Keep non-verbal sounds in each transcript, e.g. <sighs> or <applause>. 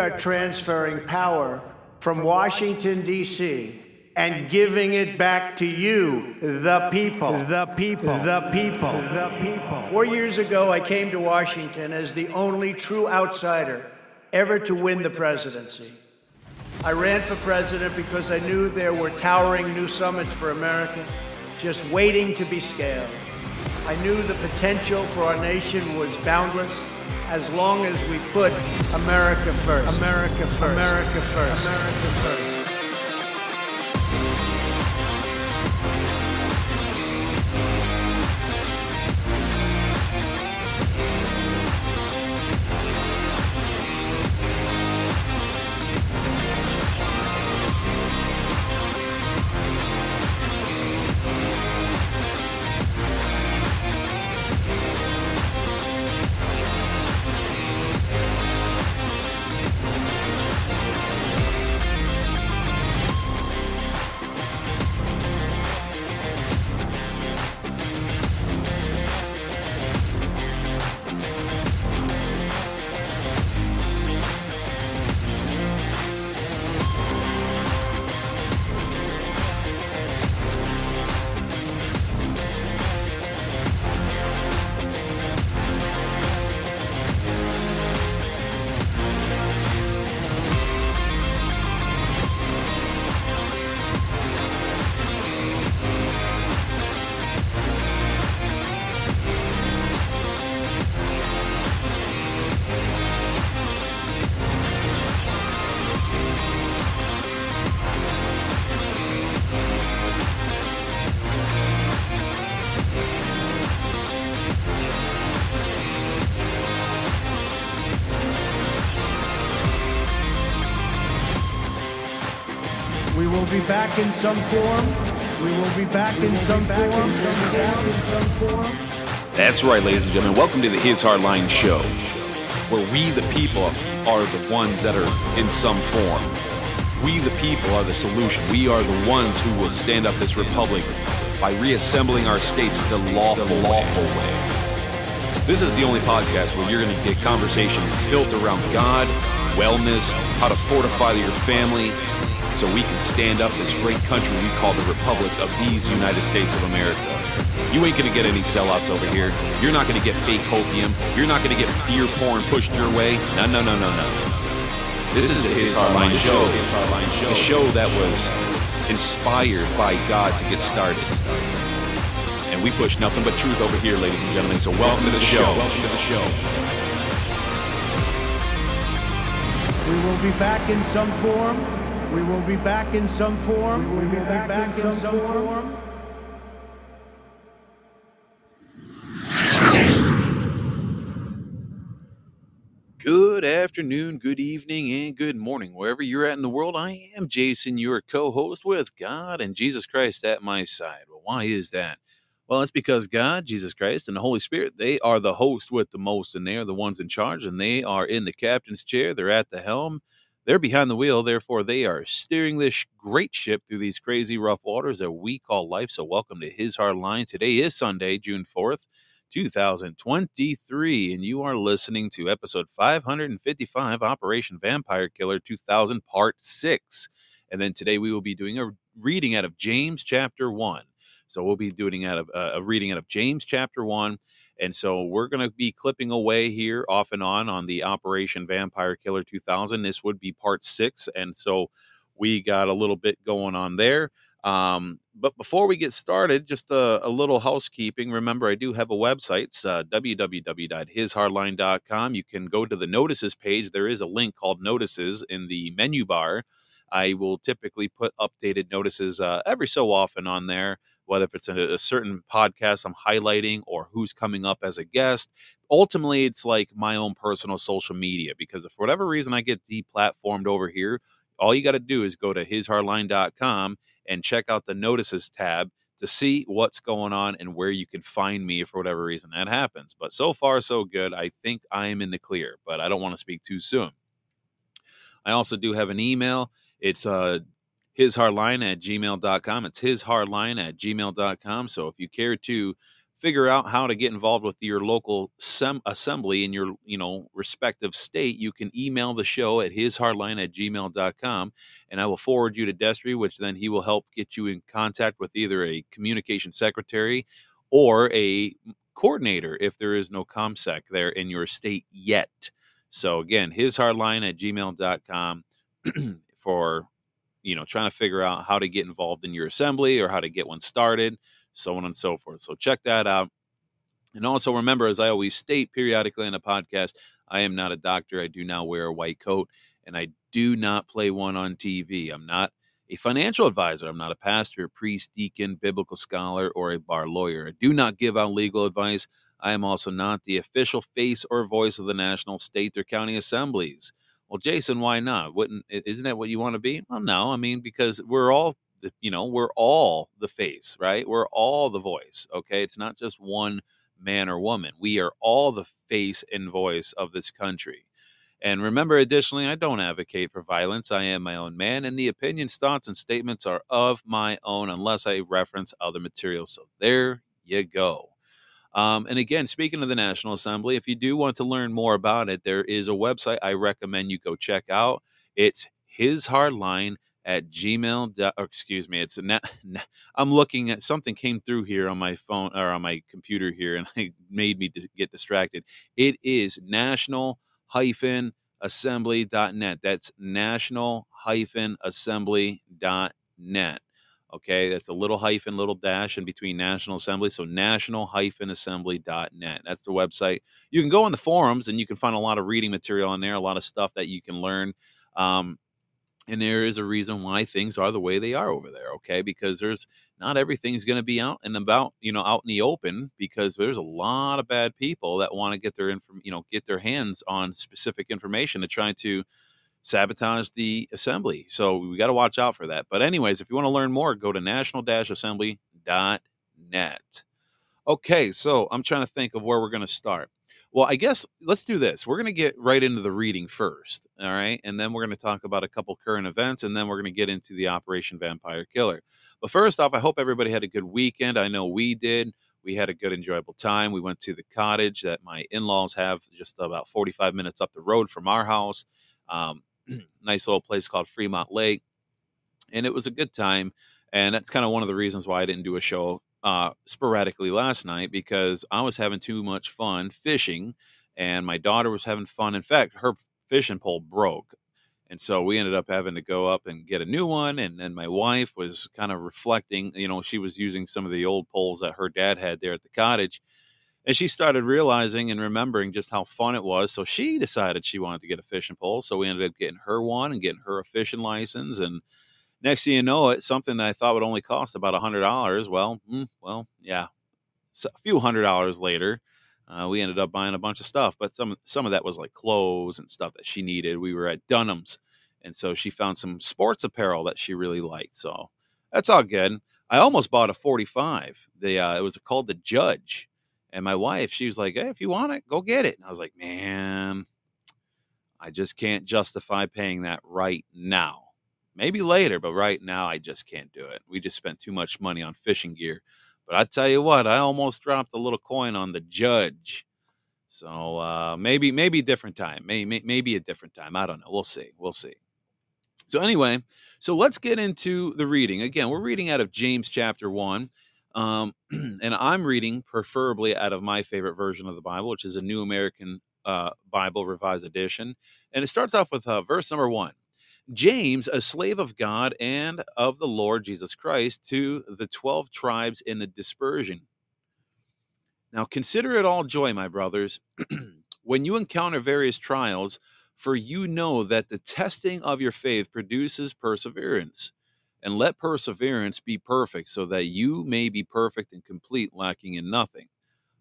are transferring power from Washington, D.C. and giving it back to you, the people. The people. The people. The people. Four years ago, I came to Washington as the only true outsider ever to win the presidency. I ran for president because I knew there were towering new summits for America just waiting to be scaled. I knew the potential for our nation was boundless as long as we put America first. America first. America first. America first. We will back in some form. We will be back in some form. That's right, ladies and gentlemen. Welcome to the His Hardline Show, where we, the people, are the ones that are in some form. We, the people, are the solution. We are the ones who will stand up this republic by reassembling our states the lawful, lawful way. This is the only podcast where you're going to get conversation built around God, wellness, how to fortify your family, so we can stand up this great country we call the Republic of these United States of America. You ain't gonna get any sellouts over here. You're not gonna get fake opium. You're not gonna get fear porn pushed your way. No, no, no, no, no. This, is the His Hardline Show. The show that was inspired by God to get started. And we push nothing but truth over here, ladies and gentlemen. So welcome to the show. Welcome to the show. We will be back in some form. We will be back in some form. We will be back in some form. Good afternoon, good evening, and good morning, wherever you're at in the world. I am Jason, your co host with God and Jesus Christ at my side. Well, why is that? Well, it's because God, Jesus Christ, and the Holy Spirit, they are the host with the most, and they are the ones in charge, and they are in the captain's chair. They're at the helm. They're behind the wheel. Therefore, they are steering this great ship through these crazy, rough waters that we call life. So, welcome to His Hard Line. Today is Sunday, June 4th. 2023, and you are listening to episode 555 Operation Vampire Killer 2000, part six. And then today we will be doing a reading out of James chapter one. So we'll be doing out of uh, a reading out of James chapter one. And so we're going to be clipping away here off and on on the Operation Vampire Killer 2000. This would be part six. And so we got a little bit going on there. Um, but before we get started, just a, a, little housekeeping. Remember, I do have a website. It's uh, www.hishardline.com. You can go to the notices page. There is a link called notices in the menu bar. I will typically put updated notices uh, every so often on there, whether if it's a, a certain podcast I'm highlighting or who's coming up as a guest. Ultimately, it's like my own personal social media because if for whatever reason I get deplatformed over here, all you got to do is go to hishardline.com and check out the notices tab to see what's going on and where you can find me for whatever reason that happens. But so far, so good. I think I am in the clear, but I don't want to speak too soon. I also do have an email. It's uh, hishardline at gmail.com. It's hishardline at gmail.com. So if you care to figure out how to get involved with your local sem- assembly in your you know respective state you can email the show at hishardline at gmail.com and i will forward you to destry which then he will help get you in contact with either a communication secretary or a coordinator if there is no comsec there in your state yet so again hishardline at gmail.com <clears throat> for you know trying to figure out how to get involved in your assembly or how to get one started so on and so forth. So check that out. And also remember, as I always state periodically in a podcast, I am not a doctor. I do not wear a white coat, and I do not play one on TV. I'm not a financial advisor. I'm not a pastor, priest, deacon, biblical scholar, or a bar lawyer. I do not give out legal advice. I am also not the official face or voice of the national, state, or county assemblies. Well, Jason, why not? Wouldn't isn't that what you want to be? Well, no. I mean, because we're all the, you know, we're all the face, right? We're all the voice. Okay. It's not just one man or woman. We are all the face and voice of this country. And remember, additionally, I don't advocate for violence. I am my own man, and the opinions, thoughts, and statements are of my own unless I reference other materials. So there you go. Um, and again, speaking of the National Assembly, if you do want to learn more about it, there is a website I recommend you go check out. It's His Hardline at gmail or excuse me it's <laughs> na- i'm looking at something came through here on my phone or on my computer here and <laughs> it made me get distracted. It is national hyphen assembly.net that's national hyphen assembly.net okay? That's a little hyphen little dash in between national assembly so national hyphen assembly.net that's the website. You can go on the forums and you can find a lot of reading material in there a lot of stuff that you can learn um, and there is a reason why things are the way they are over there okay? Because there's not everything's going to be out and about you know out in the open because there's a lot of bad people that want to get their inform you know get their hands on specific information to try to sabotage the assembly so we got to watch out for that but anyways if you want to learn more go to national-assembly.net okay so i'm trying to think of where we're going to start well, I guess let's do this. We're going to get right into the reading first, all right? And then we're going to talk about a couple current events, and then we're going to get into the Operation Vampire Killer. But first off, I hope everybody had a good weekend. I know we did. We had a good, enjoyable time. We went to the cottage that my in laws have just about 45 minutes up the road from our house. Um, <clears throat> nice little place called Fremont Lake. And it was a good time. And that's kind of one of the reasons why I didn't do a show uh, sporadically last night because I was having too much fun fishing, and my daughter was having fun. In fact, her fishing pole broke, and so we ended up having to go up and get a new one. And then my wife was kind of reflecting. You know, she was using some of the old poles that her dad had there at the cottage. And she started realizing and remembering just how fun it was. So she decided she wanted to get a fishing pole. So we ended up getting her one and getting her a fishing license. And next thing you know, it something that I thought would only cost about a hundred dollars. Well, mm, well, yeah, so a few hundred dollars later, uh, we ended up buying a bunch of stuff. But some some of that was like clothes and stuff that she needed. We were at Dunham's, and so she found some sports apparel that she really liked. So that's all good. I almost bought a 45. The uh, it was called the Judge, and my wife she was like, "Hey, if you want it, go get it." And I was like, "Man, I just can't justify paying that right now." Maybe later, but right now I just can't do it. We just spent too much money on fishing gear. But I tell you what, I almost dropped a little coin on the judge. So uh, maybe maybe different time. Maybe maybe a different time. I don't know. We'll see. We'll see. So anyway, so let's get into the reading. Again, we're reading out of James chapter one. Um, <clears throat> and I'm reading preferably out of my favorite version of the Bible, which is a New American uh, Bible Revised Edition. And it starts off with uh, verse number one. James, a slave of God and of the Lord Jesus Christ, to the 12 tribes in the dispersion. Now consider it all joy, my brothers, <clears throat> when you encounter various trials, for you know that the testing of your faith produces perseverance. And let perseverance be perfect, so that you may be perfect and complete, lacking in nothing.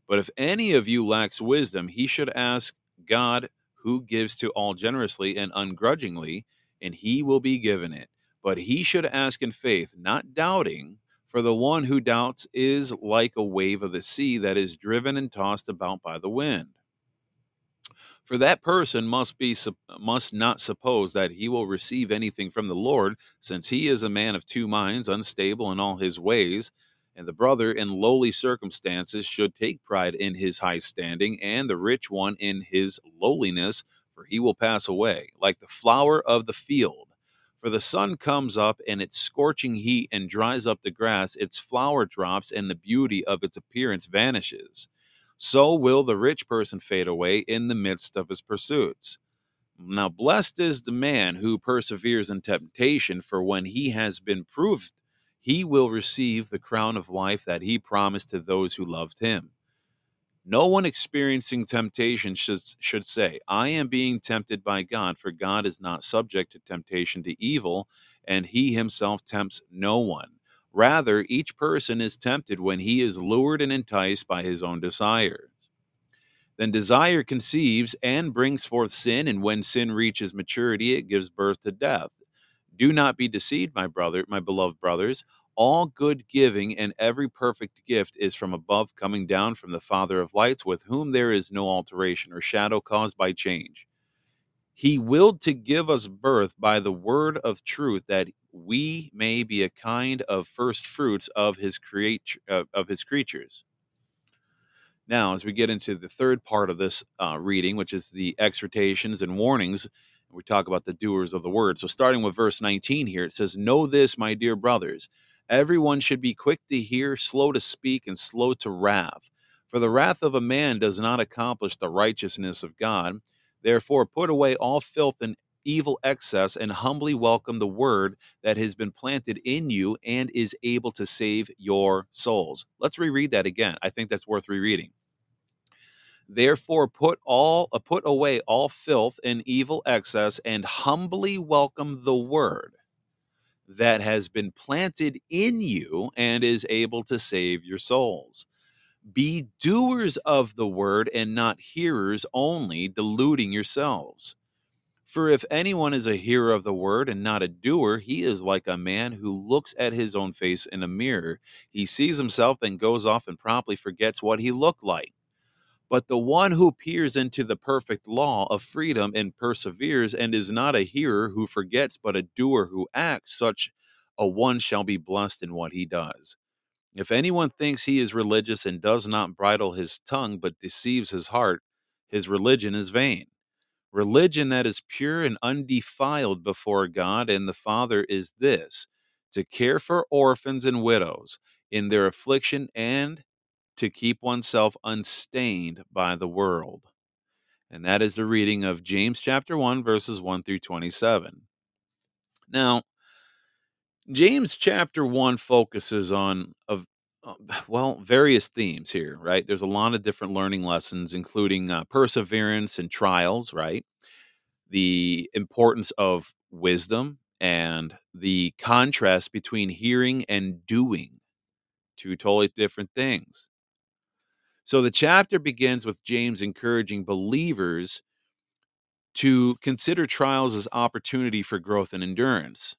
But if any of you lacks wisdom, he should ask God, who gives to all generously and ungrudgingly and he will be given it. But he should ask in faith, not doubting, for the one who doubts is like a wave of the sea that is driven and tossed about by the wind. For that person must be must not suppose that he will receive anything from the Lord, since he is a man of two minds, unstable in all his ways. And the brother in lowly circumstances should take pride in his high standing, and the rich one in his lowliness, for he will pass away, like the flower of the field. For the sun comes up, in its scorching heat and dries up the grass, its flower drops, and the beauty of its appearance vanishes. So will the rich person fade away in the midst of his pursuits. Now, blessed is the man who perseveres in temptation, for when he has been proved, he will receive the crown of life that he promised to those who loved him. No one experiencing temptation should, should say, I am being tempted by God, for God is not subject to temptation to evil, and he himself tempts no one. Rather, each person is tempted when he is lured and enticed by his own desires. Then desire conceives and brings forth sin, and when sin reaches maturity, it gives birth to death. Do not be deceived, my brother, my beloved brothers. All good giving and every perfect gift is from above, coming down from the Father of lights, with whom there is no alteration or shadow caused by change. He willed to give us birth by the word of truth, that we may be a kind of first fruits of his create uh, of his creatures. Now, as we get into the third part of this uh, reading, which is the exhortations and warnings, we talk about the doers of the word. So, starting with verse 19 here, it says, Know this, my dear brothers. Everyone should be quick to hear, slow to speak, and slow to wrath. For the wrath of a man does not accomplish the righteousness of God. Therefore, put away all filth and evil excess and humbly welcome the word that has been planted in you and is able to save your souls. Let's reread that again. I think that's worth rereading. Therefore, put all uh, put away all filth and evil excess, and humbly welcome the word that has been planted in you and is able to save your souls. Be doers of the word and not hearers only, deluding yourselves. For if anyone is a hearer of the word and not a doer, he is like a man who looks at his own face in a mirror. He sees himself, then goes off and promptly forgets what he looked like. But the one who peers into the perfect law of freedom and perseveres, and is not a hearer who forgets, but a doer who acts, such a one shall be blessed in what he does. If anyone thinks he is religious and does not bridle his tongue, but deceives his heart, his religion is vain. Religion that is pure and undefiled before God and the Father is this to care for orphans and widows in their affliction and to keep oneself unstained by the world. And that is the reading of James chapter 1, verses 1 through 27. Now, James chapter 1 focuses on, of, uh, <laughs> well, various themes here, right? There's a lot of different learning lessons, including uh, perseverance and trials, right? The importance of wisdom and the contrast between hearing and doing, two totally different things. So the chapter begins with James encouraging believers to consider trials as opportunity for growth and endurance.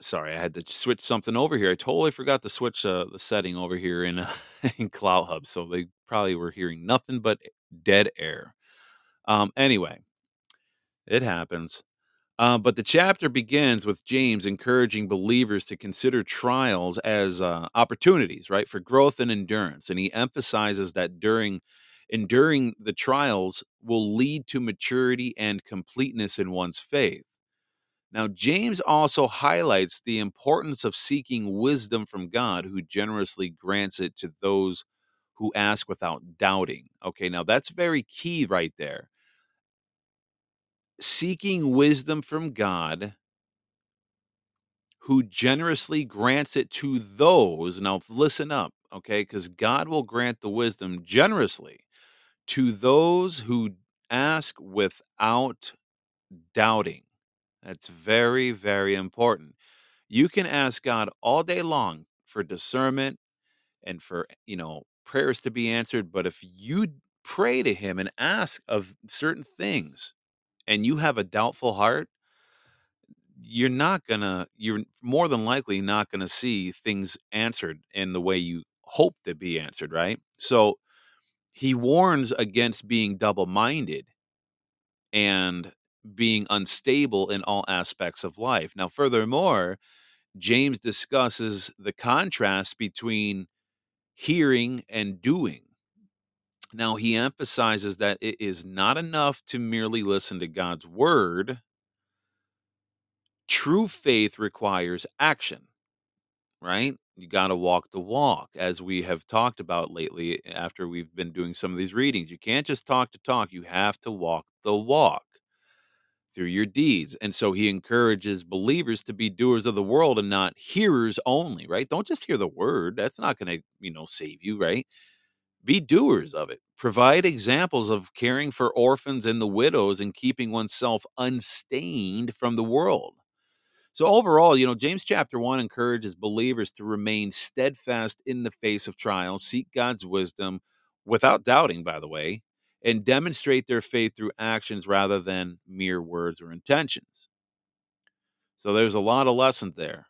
Sorry, I had to switch something over here. I totally forgot to switch uh, the setting over here in uh, <laughs> in CloutHub, so they probably were hearing nothing but dead air. Um, anyway, it happens. Uh, but the chapter begins with James encouraging believers to consider trials as uh, opportunities, right, for growth and endurance. And he emphasizes that during enduring the trials will lead to maturity and completeness in one's faith. Now, James also highlights the importance of seeking wisdom from God, who generously grants it to those who ask without doubting. Okay, now that's very key right there seeking wisdom from God who generously grants it to those. Now, listen up, okay? Because God will grant the wisdom generously to those who ask without doubting. That's very, very important. You can ask God all day long for discernment and for, you know, prayers to be answered. But if you pray to Him and ask of certain things, and you have a doubtful heart, you're not gonna, you're more than likely not gonna see things answered in the way you hope to be answered, right? So he warns against being double minded and being unstable in all aspects of life. Now, furthermore, James discusses the contrast between hearing and doing. Now, he emphasizes that it is not enough to merely listen to God's word. True faith requires action, right? You got to walk the walk, as we have talked about lately after we've been doing some of these readings. You can't just talk to talk, you have to walk the walk through your deeds. And so he encourages believers to be doers of the world and not hearers only, right? Don't just hear the word. That's not going to, you know, save you, right? Be doers of it. Provide examples of caring for orphans and the widows and keeping oneself unstained from the world. So overall, you know, James chapter 1 encourages believers to remain steadfast in the face of trials, seek God's wisdom without doubting, by the way, and demonstrate their faith through actions rather than mere words or intentions. So there's a lot of lessons there.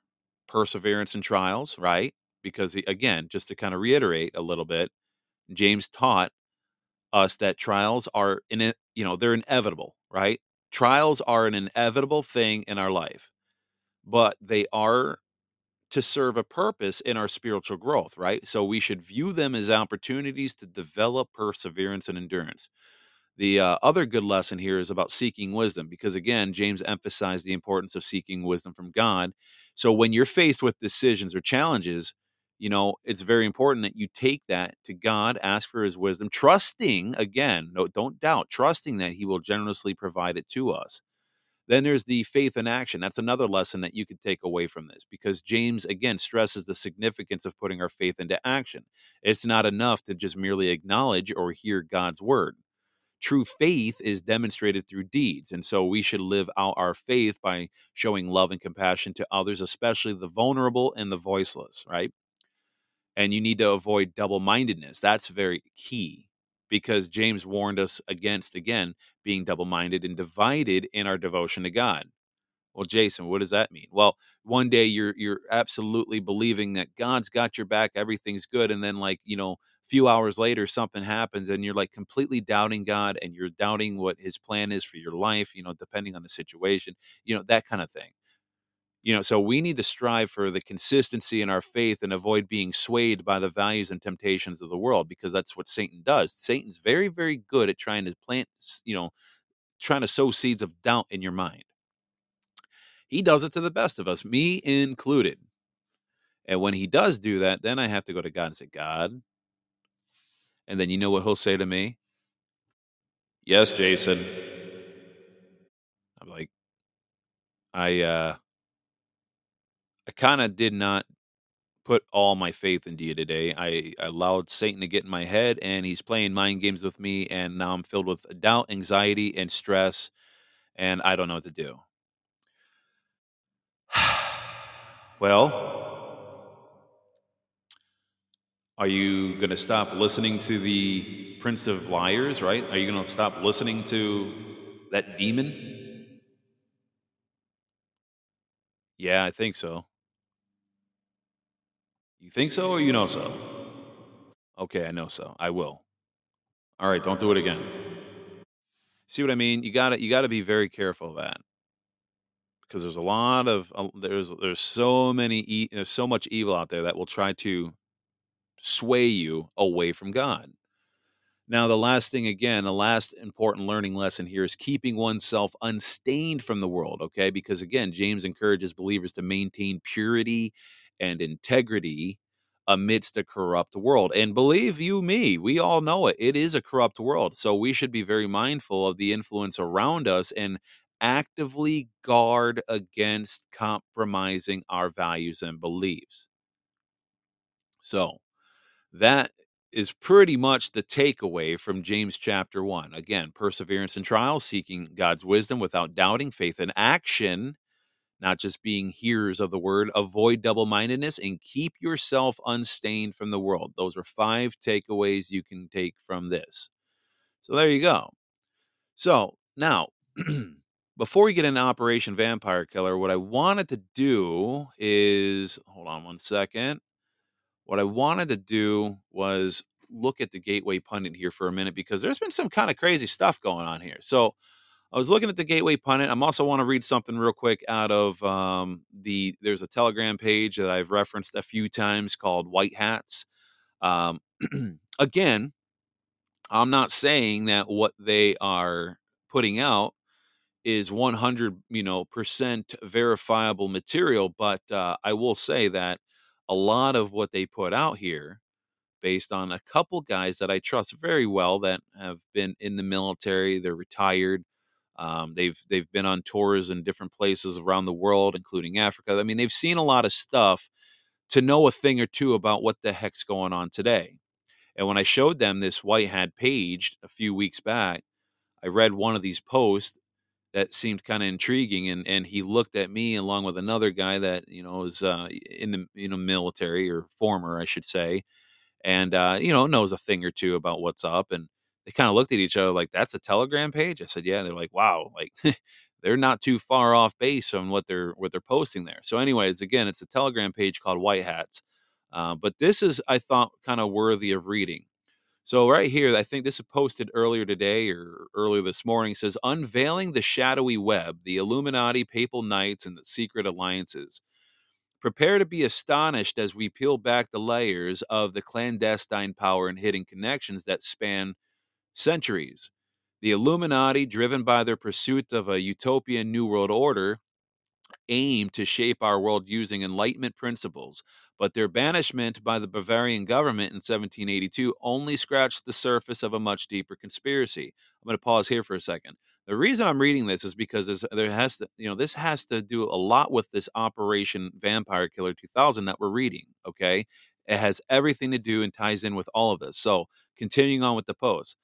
Perseverance in trials, right? Because again, just to kind of reiterate a little bit, James taught us that trials are in you know, they're inevitable, right? Trials are an inevitable thing in our life but they are to serve a purpose in our spiritual growth, right? So we should view them as opportunities to develop perseverance and endurance. The uh, other good lesson here is about seeking wisdom, because again, James emphasized the importance of seeking wisdom from God. So when you're faced with decisions or challenges, you know, it's very important that you take that to God, ask for his wisdom, trusting, again, no, don't doubt, trusting that he will generously provide it to us. Then there's the faith in action. That's another lesson that you could take away from this because James, again, stresses the significance of putting our faith into action. It's not enough to just merely acknowledge or hear God's word. True faith is demonstrated through deeds. And so we should live out our faith by showing love and compassion to others, especially the vulnerable and the voiceless, right? And you need to avoid double mindedness. That's very key because James warned us against, again, being double minded and divided in our devotion to God. Well, Jason, what does that mean? Well, one day you're you're absolutely believing that God's got your back, everything's good, and then like you know, a few hours later something happens, and you're like completely doubting God, and you're doubting what His plan is for your life. You know, depending on the situation, you know that kind of thing you know so we need to strive for the consistency in our faith and avoid being swayed by the values and temptations of the world because that's what satan does. Satan's very very good at trying to plant you know trying to sow seeds of doubt in your mind. He does it to the best of us me included. And when he does do that then i have to go to god and say god and then you know what he'll say to me? Yes jason. I'm like i uh I kind of did not put all my faith into you today. I, I allowed Satan to get in my head, and he's playing mind games with me, and now I'm filled with doubt, anxiety, and stress, and I don't know what to do. <sighs> well, are you going to stop listening to the prince of liars, right? Are you going to stop listening to that demon? Yeah, I think so. You think so or you know so? Okay, I know so. I will. All right, don't do it again. See what I mean? You got to you got to be very careful of that. Because there's a lot of uh, there's there's so many e- there's so much evil out there that will try to sway you away from God. Now, the last thing, again, the last important learning lesson here is keeping oneself unstained from the world, okay? Because again, James encourages believers to maintain purity and integrity amidst a corrupt world. And believe you me, we all know it. It is a corrupt world. So we should be very mindful of the influence around us and actively guard against compromising our values and beliefs. So, that is pretty much the takeaway from James chapter 1. Again, perseverance in trials, seeking God's wisdom without doubting, faith in action, not just being hearers of the word, avoid double mindedness, and keep yourself unstained from the world. Those are five takeaways you can take from this. So there you go. So now, <clears throat> before we get into Operation Vampire Killer, what I wanted to do is hold on one second. What I wanted to do was look at the Gateway Pundit here for a minute because there's been some kind of crazy stuff going on here. So I was looking at the Gateway Pundit. I'm also want to read something real quick out of um, the. There's a Telegram page that I've referenced a few times called White Hats. Um, <clears throat> again, I'm not saying that what they are putting out is 100 you know percent verifiable material, but uh, I will say that a lot of what they put out here based on a couple guys that I trust very well that have been in the military. They're retired. Um, they've they've been on tours in different places around the world, including Africa. I mean, they've seen a lot of stuff to know a thing or two about what the heck's going on today. And when I showed them this white hat page a few weeks back, I read one of these posts that seemed kind of intriguing, and and he looked at me along with another guy that you know is uh, in the you know military or former, I should say, and uh, you know knows a thing or two about what's up and they kind of looked at each other like that's a telegram page? I said yeah. And they're like wow like <laughs> they're not too far off base on what they're what they're posting there. So anyways again it's a telegram page called white hats uh, but this is i thought kind of worthy of reading. So right here i think this is posted earlier today or earlier this morning says unveiling the shadowy web the illuminati papal knights and the secret alliances. Prepare to be astonished as we peel back the layers of the clandestine power and hidden connections that span centuries. The Illuminati, driven by their pursuit of a utopian New World Order, aim to shape our world using Enlightenment principles, but their banishment by the Bavarian government in 1782 only scratched the surface of a much deeper conspiracy. I'm going to pause here for a second. The reason I'm reading this is because there has to, you know, this has to do a lot with this Operation Vampire Killer 2000 that we're reading. Okay, it has everything to do and ties in with all of this. So, continuing on with the post,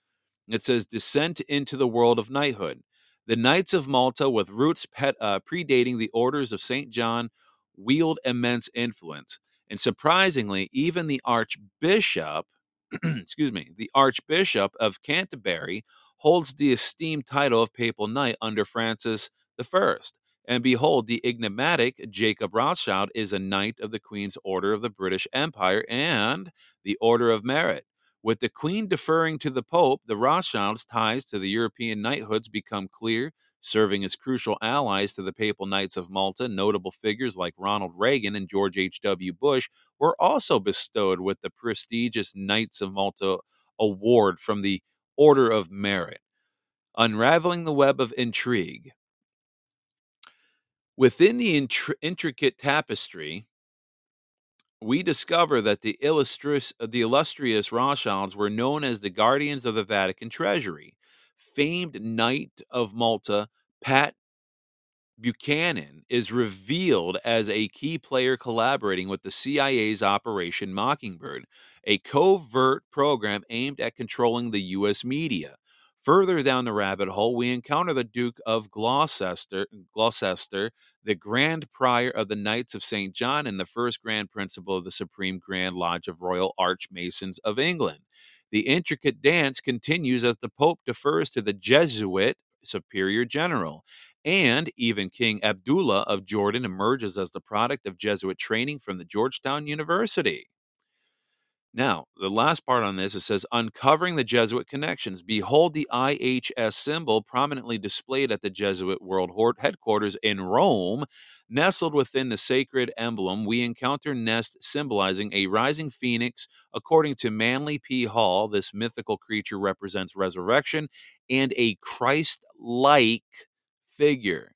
it says descent into the world of knighthood. The Knights of Malta, with roots pet, uh, predating the orders of St. John, wield immense influence. And surprisingly, even the Archbishop, <clears throat> excuse me, the Archbishop of Canterbury holds the esteemed title of Papal Knight under Francis I. And behold, the enigmatic Jacob Rothschild is a Knight of the Queen's Order of the British Empire and the Order of Merit. With the Queen deferring to the Pope, the Rothschilds' ties to the European knighthoods become clear, serving as crucial allies to the Papal Knights of Malta. Notable figures like Ronald Reagan and George H.W. Bush were also bestowed with the prestigious Knights of Malta award from the Order of Merit. Unraveling the web of intrigue. Within the intri- intricate tapestry, we discover that the illustrious, uh, the illustrious Rothschilds were known as the guardians of the Vatican treasury. Famed Knight of Malta, Pat Buchanan, is revealed as a key player collaborating with the CIA's Operation Mockingbird, a covert program aimed at controlling the U.S. media. Further down the rabbit hole, we encounter the Duke of Gloucester, Gloucester, the Grand Prior of the Knights of St. John, and the first Grand Principal of the Supreme Grand Lodge of Royal Archmasons of England. The intricate dance continues as the Pope defers to the Jesuit Superior General. And even King Abdullah of Jordan emerges as the product of Jesuit training from the Georgetown University. Now, the last part on this it says uncovering the Jesuit connections. Behold the IHS symbol prominently displayed at the Jesuit World headquarters in Rome. Nestled within the sacred emblem, we encounter nest symbolizing a rising phoenix. According to Manly P. Hall, this mythical creature represents resurrection and a Christ like figure.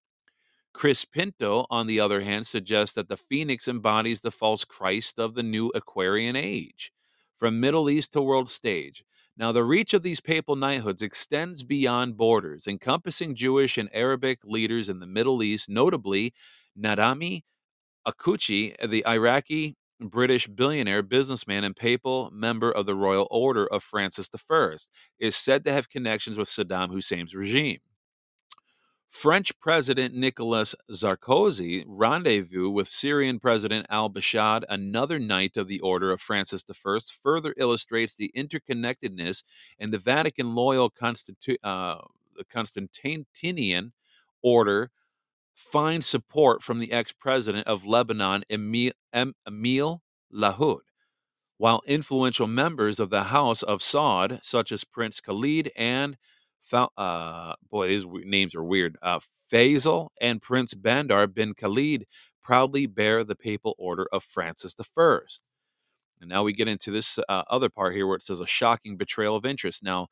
Chris Pinto, on the other hand, suggests that the phoenix embodies the false Christ of the new Aquarian age from Middle East to world stage. Now, the reach of these papal knighthoods extends beyond borders, encompassing Jewish and Arabic leaders in the Middle East, notably Nadami Akuchi, the Iraqi British billionaire, businessman, and papal member of the Royal Order of Francis I, is said to have connections with Saddam Hussein's regime. French President Nicolas Sarkozy rendezvous with Syrian President al Bashar, another knight of the Order of Francis I, further illustrates the interconnectedness and the Vatican loyal Constitu- uh, Constantinian order finds support from the ex president of Lebanon, Emil Lahoud, while influential members of the House of Saud, such as Prince Khalid and uh, boy, these names are weird. Uh, Faisal and Prince Bandar bin Khalid proudly bear the papal order of Francis I. And now we get into this uh, other part here where it says a shocking betrayal of interest. Now,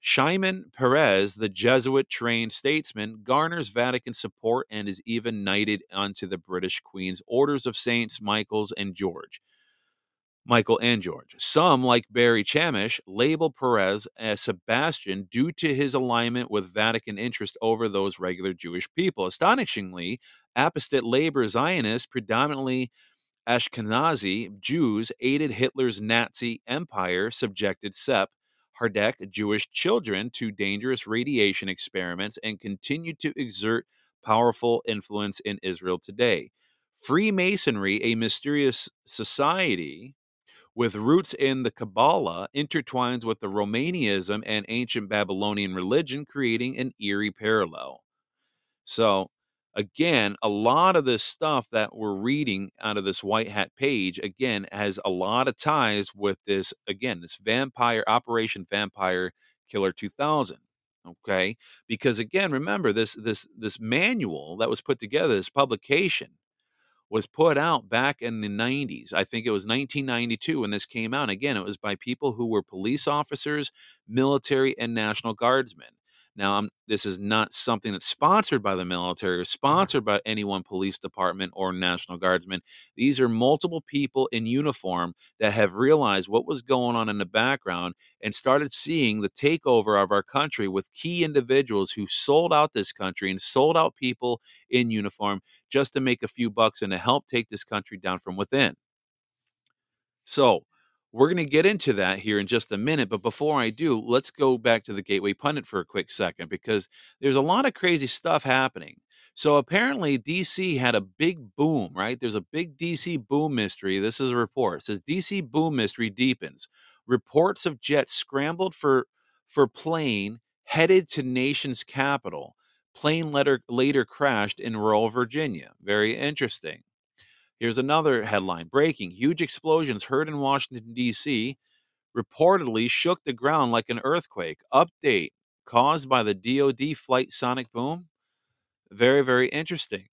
Shimon Peres, the Jesuit trained statesman, garners Vatican support and is even knighted onto the British Queen's Orders of Saints Michael's and George. Michael and George. Some, like Barry Chamish, label Peres as Sabbatean due to his alignment with Vatican interest over those regular Jewish people. Astonishingly, apostate labor Zionists, predominantly Ashkenazi Jews, aided Hitler's Nazi empire, subjected Sepp, Hardek, Jewish children to dangerous radiation experiments, and continued to exert powerful influence in Israel today. Freemasonry, a mysterious society, with roots in the Kabbalah, intertwines with the Romanianism and ancient Babylonian religion, creating an eerie parallel. So, again, a lot of this stuff that we're reading out of this white hat page, again, has a lot of ties with this, again, this vampire, Operation Vampire Killer 2000 okay because again remember this this this manual that was put together this publication was put out back in the 90s. I think it was 1992 when this came out. Again, it was by people who were police officers, military, and National Guardsmen. Now, I'm, this is not something that's sponsored by the military or mm-hmm. sponsored by any one police department or National Guardsman. These are multiple people in uniform that have realized what was going on in the background and started seeing the takeover of our country with key individuals who sold out this country and sold out people in uniform just to make a few bucks and to help take this country down from within. So, we're going to get into that here in just a minute. But before I do, let's go back to the Gateway Pundit for a quick second because there's a lot of crazy stuff happening. So apparently, DC had a big boom, right? There's a big DC boom mystery. This is a report. It says DC boom mystery deepens. Reports of jets scrambled for for plane headed to nation's capital. Plane later later crashed in rural Virginia. Very interesting. Here's another headline Breaking Huge explosions heard in Washington, D.C. reportedly shook the ground like an earthquake. Update caused by the DoD flight sonic boom. Very, very interesting.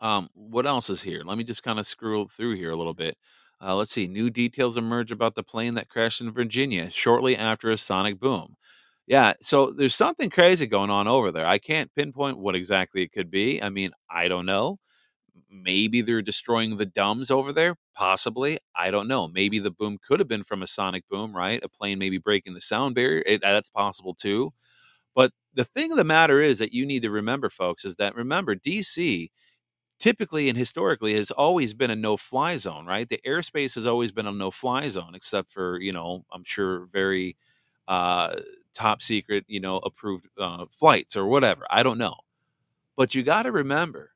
um, what else is here? Let me just kind of scroll through here a little bit. Uh, let's see. New details emerge about the plane that crashed in Virginia shortly after a sonic boom. Yeah, so there's something crazy going on over there. I can't pinpoint what exactly it could be. I mean, I don't know. Maybe they're destroying the dumbs over there. Possibly. I don't know. Maybe the boom could have been from a sonic boom, right? A plane maybe breaking the sound barrier. It, that's possible too. But the thing of the matter is that you need to remember, folks, is that remember, DC typically and historically has always been a no fly zone, right? The airspace has always been a no fly zone, except for, you know, I'm sure very uh, top secret, you know, approved uh, flights or whatever. I don't know. But you got to remember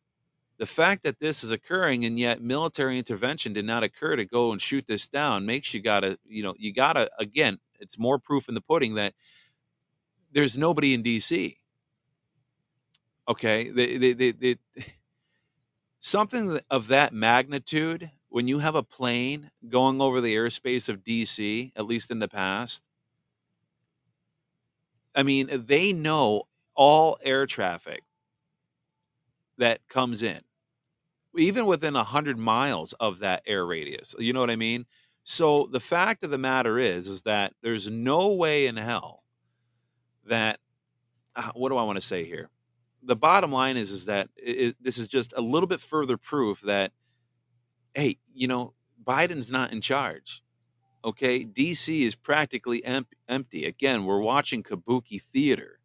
the fact that this is occurring and yet military intervention did not occur to go and shoot this down makes you gotta you know you gotta again it's more proof in the pudding that there's nobody in dc okay? They, they, they, they <sighs> something of that magnitude when you have a plane going over the airspace of dc at least in the past i mean they know all air traffic that comes in, even within 100 miles of that air radius. You know what I mean? So the fact of the matter is, is that there's no way in hell that, uh, what do I want to say here? The bottom line is, is that it, this is just a little bit further proof that, hey, you know, Biden's not in charge. Okay, DC is practically em- empty. Again, we're watching kabuki theater.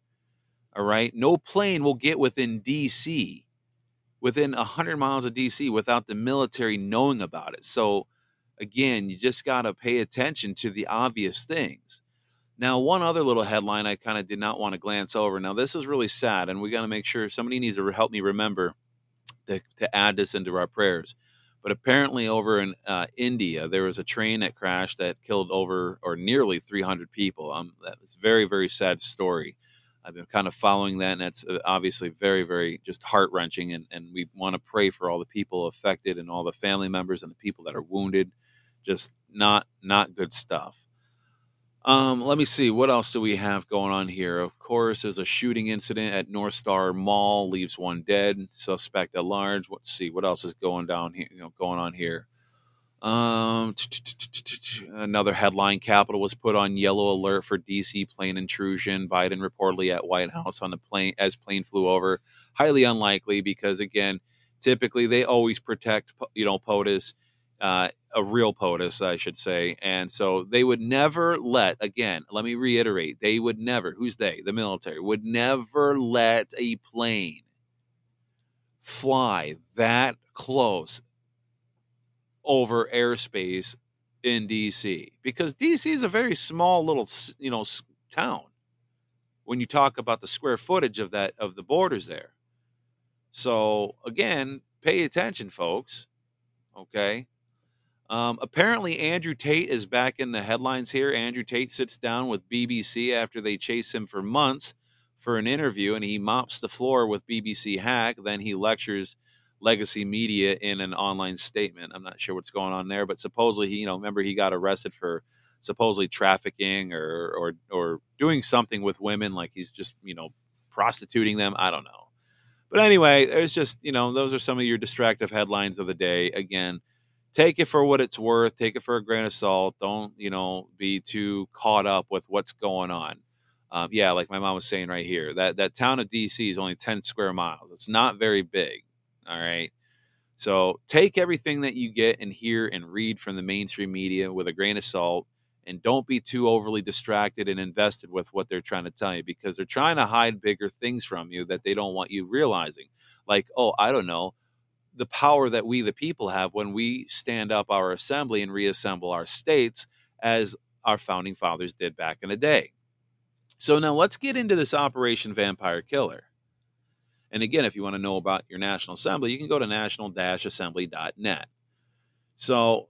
All right, no plane will get within DC within 100 miles of DC without the military knowing about it. So, again, you just got to pay attention to the obvious things. Now, one other little headline I kind of did not want to glance over. Now, this is really sad, and we got to make sure somebody needs to help me remember to, to add this into our prayers. But apparently, over in uh, India, there was a train that crashed that killed over or nearly 300 people. Um, that was very, very sad story. I've been kind of following that, and that's uh, obviously very, very just heart wrenching. And, and we want to pray for all the people affected and all the family members and the people that are wounded. Just not not good stuff. Um, let me see. What else do we have going on here? Of course, there's a shooting incident at North Star Mall, leaves one dead, suspect at large. Let's see what else is going down here. You know, going on here. Um, another headline: Capitol was put on yellow alert for DC plane intrusion. Biden reportedly at White House on the plane as plane flew over. Highly unlikely because again, typically they always protect you know POTUS, uh, a real POTUS, I should say, and so they would never let. Again, let me reiterate: they would never. Who's they? The military would never let a plane fly that close over airspace in DC because DC is a very small little you know town when you talk about the square footage of that of the borders there. So again, pay attention, folks. Okay. Um, apparently, Andrew Tate is back in the headlines here. Andrew Tate sits down with BBC after they chase him for months for an interview, and he mops the floor with BBC Hack. Then he lectures legacy media in an online statement. I'm not sure what's going on there, but supposedly he, you know, remember he got arrested for supposedly trafficking or or or doing something with women, like he's just you know prostituting them. I don't know. But anyway, there's just you know those are some of your distractive headlines of the day. Again, take it for what it's worth. Take it for a grain of salt. Don't you know be too caught up with what's going on. Um, yeah, like my mom was saying right here, that that town of DC is only 10 square miles. It's not very big. All right. So take everything that you get and hear and read from the mainstream media with a grain of salt and don't be too overly distracted and invested with what they're trying to tell you because they're trying to hide bigger things from you that they don't want you realizing. Like, oh, I don't know, the power that we, the people, have when we stand up our assembly and reassemble our states as our founding fathers did back in the day. So now let's get into this Operation Vampire Killer. And again, if you want to know about your National Assembly, you can go to national-assembly.net. So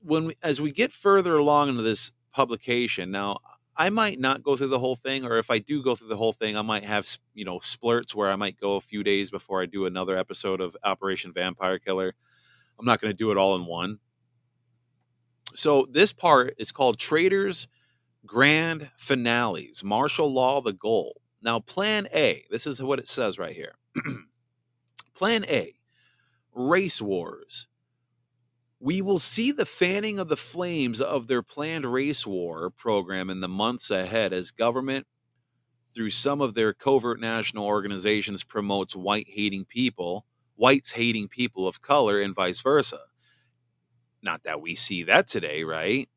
when we, as we get further along into this publication, now I might not go through the whole thing, or if I do go through the whole thing, I might have you know splurts where I might go a few days before I do another episode of Operation Vampire Killer. I'm not going to do it all in one. So this part is called Traitors Grand Finales. Martial law, the goal. Now, plan A, this is what it says right here. <clears throat> plan A, race wars. We will see the fanning of the flames of their planned race war program in the months ahead as government, through some of their covert national organizations, promotes white hating people, whites hating people of color, and vice versa. Not that we see that today, right?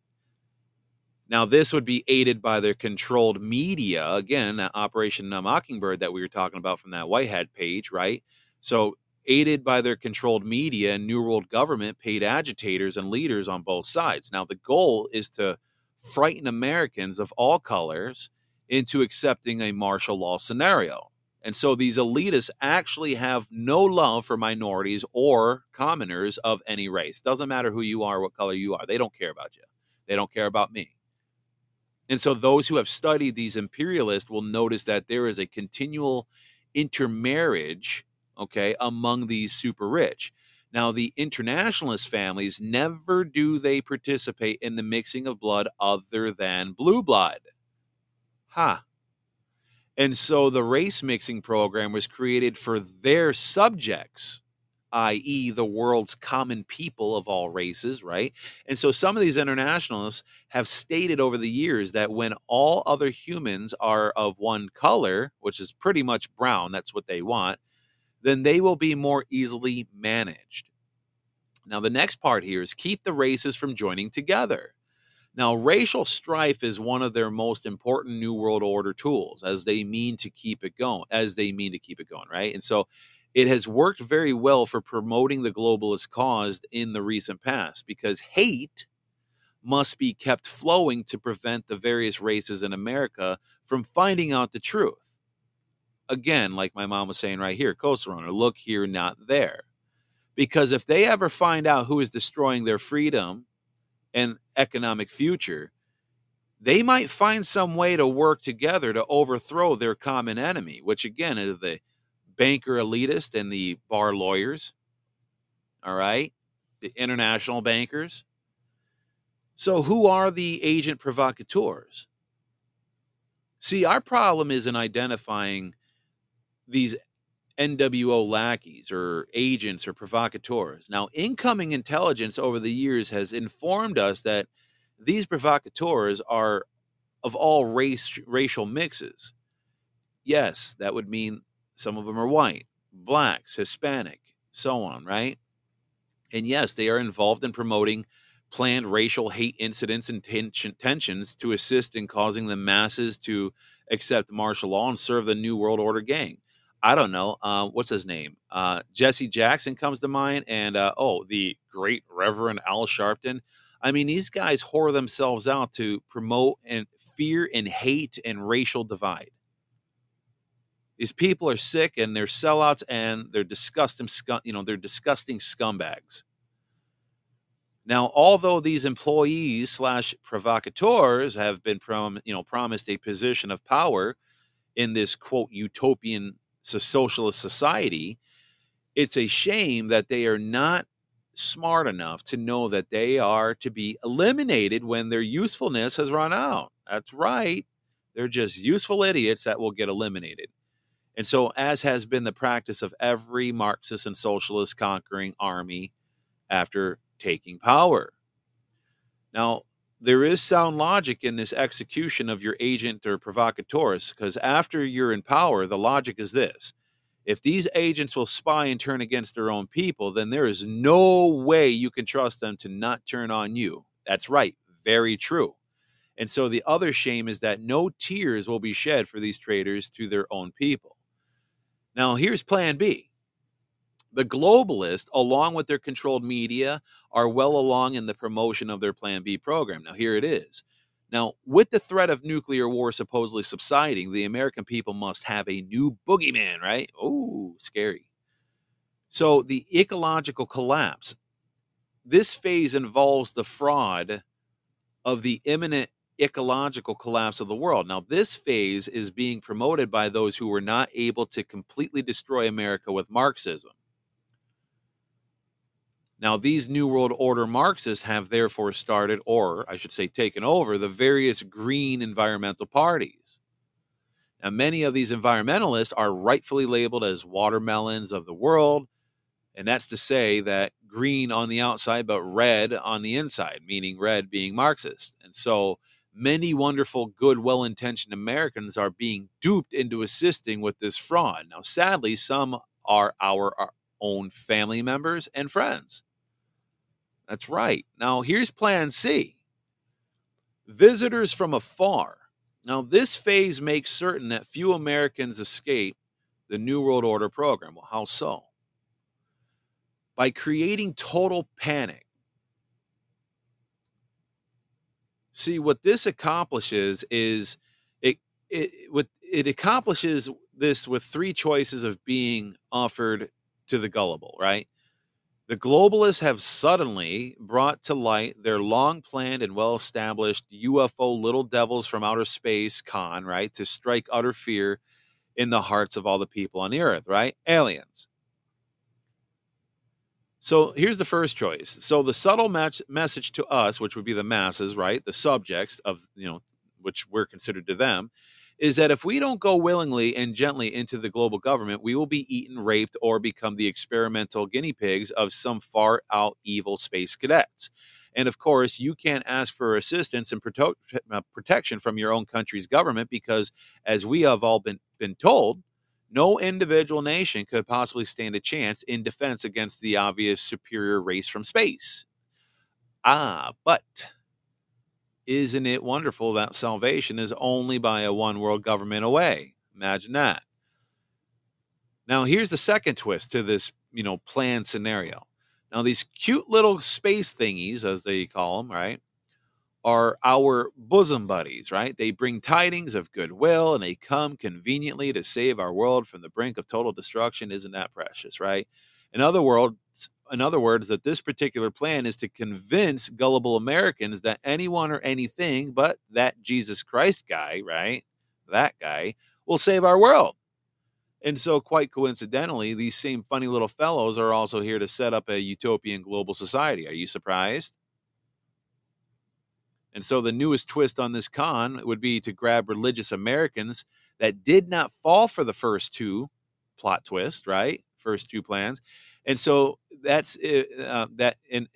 Now, this would be aided by their controlled media. Again, that Operation Mockingbird that we were talking about from that Whitehead page, right? So, aided by their controlled media and New World government paid agitators and leaders on both sides. Now, the goal is to frighten Americans of all colors into accepting a martial law scenario. And so these elitists actually have no love for minorities or commoners of any race. Doesn't matter who you are, what color you are. They don't care about you. They don't care about me. And so those who have studied these imperialists will notice that there is a continual intermarriage, okay, among these super rich. Now, the internationalist families never do they participate in the mixing of blood other than blue blood. Ha. Huh. And so the race mixing program was created for their subjects i.e., the world's common people of all races, right? And so some of these internationalists have stated over the years that when all other humans are of one color, which is pretty much brown, that's what they want, then they will be more easily managed. Now, the next part here is keep the races from joining together. Now, racial strife is one of their most important New World Order tools as they mean to keep it going, as they mean to keep it going, right? And so it has worked very well for promoting the globalist cause in the recent past because hate must be kept flowing to prevent the various races in America from finding out the truth. Again, like my mom was saying right here, Coastal Runner, look here, not there. Because if they ever find out who is destroying their freedom and economic future, they might find some way to work together to overthrow their common enemy, which again is the banker elitist and the bar lawyers. All right. The international bankers. So, who are the agent provocateurs? See, our problem is in identifying these NWO lackeys or agents or provocateurs. Now, incoming intelligence over the years has informed us that these provocateurs are of all race racial mixes. Yes, that would mean some of them are white, blacks, Hispanic, so on, right? And yes, they are involved in promoting planned racial hate incidents and tension, tensions to assist in causing the masses to accept martial law and serve the New World Order gang. I don't know. Uh, what's his name? Uh, Jesse Jackson comes to mind. And uh, oh, the great Reverend Al Sharpton. I mean, these guys whore themselves out to promote and fear and hate and racial divide. These people are sick and they're sellouts and they're disgusting, you know, they're disgusting scumbags. Now, although these employees slash provocateurs have been prom, you know, promised a position of power in this quote utopian socialist society, it's a shame that they are not smart enough to know that they are to be eliminated when their usefulness has run out. That's right. They're just useful idiots that will get eliminated. And so, as has been the practice of every Marxist and socialist conquering army after taking power. Now, there is sound logic in this execution of your agent or provocateurs because after you're in power, the logic is this. If these agents will spy and turn against their own people, then there is no way you can trust them to not turn on you. That's right. Very true. And so the other shame is that no tears will be shed for these traitors to their own people. Now, here's plan B the globalists, along with their controlled media, are well along in the promotion of their Plan B program. Now, here it is. Now, with the threat of nuclear war supposedly subsiding, the American people must have a new boogeyman, right? Oh, scary. So, the ecological collapse. This phase involves the fraud of the imminent ecological collapse of the world. Now, this phase is being promoted by those who were not able to completely destroy America with Marxism. Now, these New World Order Marxists have therefore started, or I should say, taken over the various green environmental parties. Now, many of these environmentalists are rightfully labeled as watermelons of the world, and that's to say that green on the outside, but red on the inside, meaning red being Marxist. And so many wonderful, good, well intentioned Americans are being duped into assisting with this fraud. Now, sadly, some are our, our own family members and friends. That's right. Now, here's plan C visitors from afar. Now, this phase makes certain that few Americans escape the New World Order program. Well, how so? By creating total panic. See, what this accomplishes is it, it, what, it accomplishes this with three choices of being offered to the gullible, right? The globalists have suddenly brought to light their long planned and well established UFO little devils from outer space con, right? To strike utter fear in the hearts of all the people on the earth, right? Aliens. So here's the first choice. So the subtle match message to us, which would be the masses, right? The subjects of, you know, which we're considered to them, is that if we don't go willingly and gently into the global government, we will be eaten, raped, or become the experimental guinea pigs of some far out evil space cadets. And of course, you can't ask for assistance and prote- uh, protection from your own country's government because, as we have all been, been told, no individual nation could possibly stand a chance in defense against the obvious superior race from space. Ah, but isn't it wonderful that salvation is only by a one world government away? Imagine that. Now, here's the second twist to this, you know, planned scenario. Now, these cute little space thingies, as they call them, right, are our bosom buddies, right? They bring tidings of goodwill and they come conveniently to save our world from the brink of total destruction. Isn't that precious, right? In other words, in other words, that this particular plan is to convince gullible Americans that anyone or anything but that Jesus Christ guy, right? That guy will save our world. And so, quite coincidentally, these same funny little fellows are also here to set up a utopian global society. Are you surprised? And so the newest twist on this con would be to grab religious Americans that did not fall for the first two plot twist, right? First two plans. And so that's uh, uh that and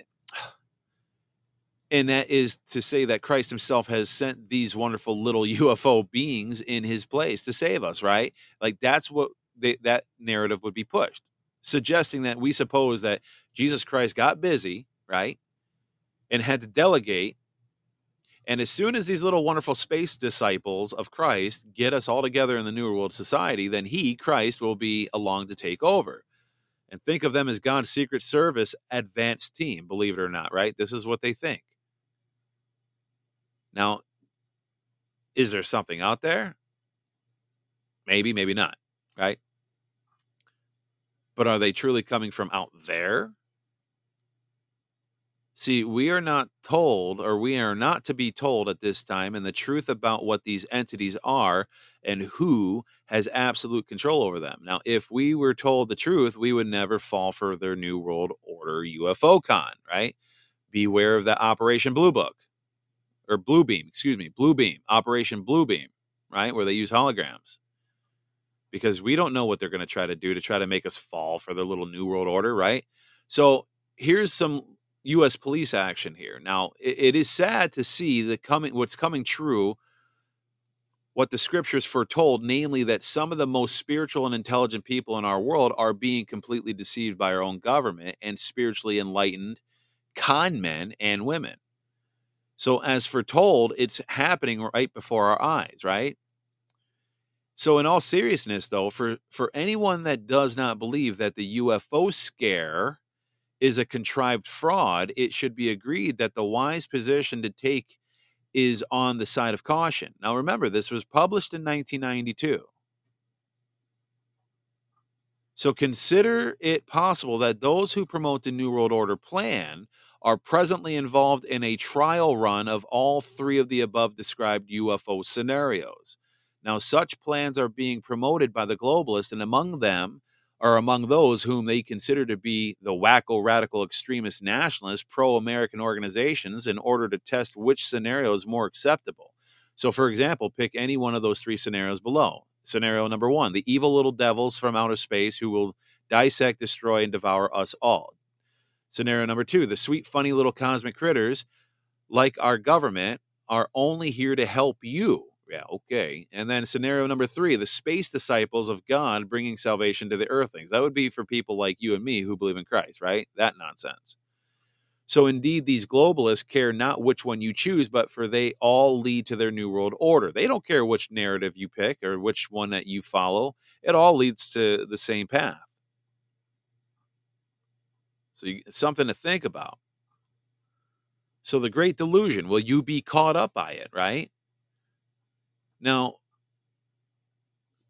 and that is to say that Christ himself has sent these wonderful little <laughs> UFO beings in his place to save us, right? Like that's what they, that narrative would be pushed, suggesting that we suppose that Jesus Christ got busy, right? And had to delegate and as soon as these little wonderful space disciples of Christ get us all together in the New World Society, then He, Christ, will be along to take over. And think of them as God's Secret Service advanced team, believe it or not, right? This is what they think. Now, is there something out there? Maybe, maybe not, right? But are they truly coming from out there? See, we are not told, or we are not to be told at this time, and the truth about what these entities are and who has absolute control over them. Now, if we were told the truth, we would never fall for their New World Order UFO con, right? Beware of the Operation Blue Book or Blue Beam, excuse me, Blue Beam, Operation Blue Beam, right? Where they use holograms. Because we don't know what they're going to try to do to try to make us fall for their little New World Order, right? So here's some U.S. police action here. Now, it, it is sad to see the coming what's coming true. What the scriptures foretold, namely that some of the most spiritual and intelligent people in our world are being completely deceived by our own government and spiritually enlightened con men and women. So, as foretold, it's happening right before our eyes, right? So, in all seriousness, though, for, for anyone that does not believe that the UFO scare is a contrived fraud, it should be agreed that the wise position to take is on the side of caution. Now, remember, this was published in 1992. So consider it possible that those who promote the New World Order plan are presently involved in a trial run of all three of the above described UFO scenarios. Now, such plans are being promoted by the globalists, and among them are among those whom they consider to be the wacko radical extremist nationalist pro American organizations in order to test which scenario is more acceptable. So, for example, pick any one of those three scenarios below. Scenario number one the evil little devils from outer space who will dissect, destroy, and devour us all. Scenario number two the sweet, funny little cosmic critters, like our government, are only here to help you yeah, okay. And then scenario number three, the space disciples of God bringing salvation to the earthlings. That would be for people like you and me who believe in Christ, right? That nonsense. So indeed, these globalists care not which one you choose, but for they all lead to their new world order. They don't care which narrative you pick or which one that you follow. It all leads to the same path. So you, something to think about. So the great delusion, will you be caught up by it, right? Now,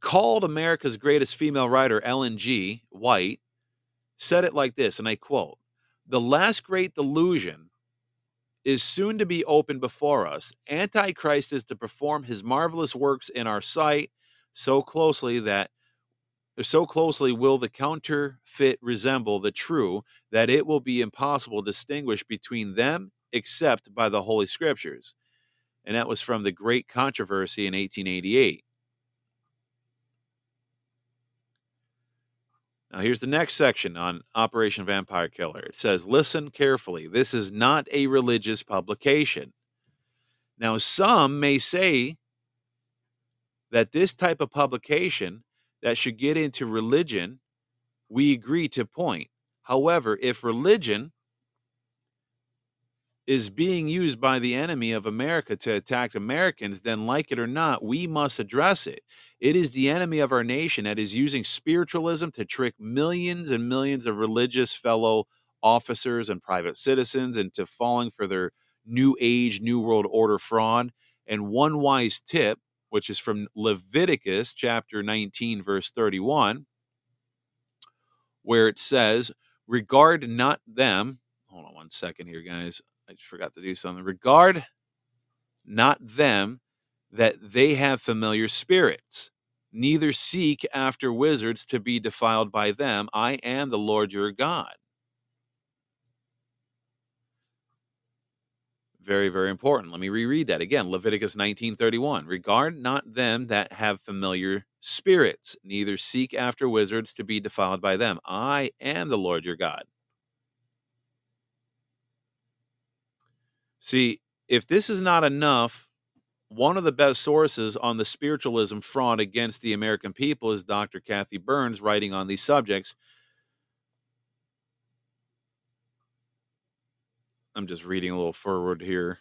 called America's greatest female writer, Ellen G. White, said it like this, and I quote The last great delusion is soon to be open before us. Antichrist is to perform his marvelous works in our sight so closely that so closely will the counterfeit resemble the true that it will be impossible to distinguish between them except by the Holy Scriptures and that was from the Great Controversy in 1888. Now, here's the next section on Operation Vampire Killer. It says, Listen carefully. This is not a religious publication. Now, some may say that this type of publication that should get into religion, we agree to point. However, if religion is being used by the enemy of America to attack Americans, then like it or not, we must address it. It is the enemy of our nation that is using spiritualism to trick millions and millions of religious fellow officers and private citizens into falling for their new age, new world order fraud. And one wise tip, which is from Leviticus chapter 19, verse 31, where it says, Regard not them. Hold on one second here, guys. I just forgot to do something. Regard not them that they have familiar spirits, neither seek after wizards to be defiled by them. I am the Lord your God. very very important let me reread that again leviticus 19:31 regard not them that have familiar spirits neither seek after wizards to be defiled by them i am the lord your god see if this is not enough one of the best sources on the spiritualism fraud against the american people is dr cathy burns writing on these subjects I'm just reading a little forward here.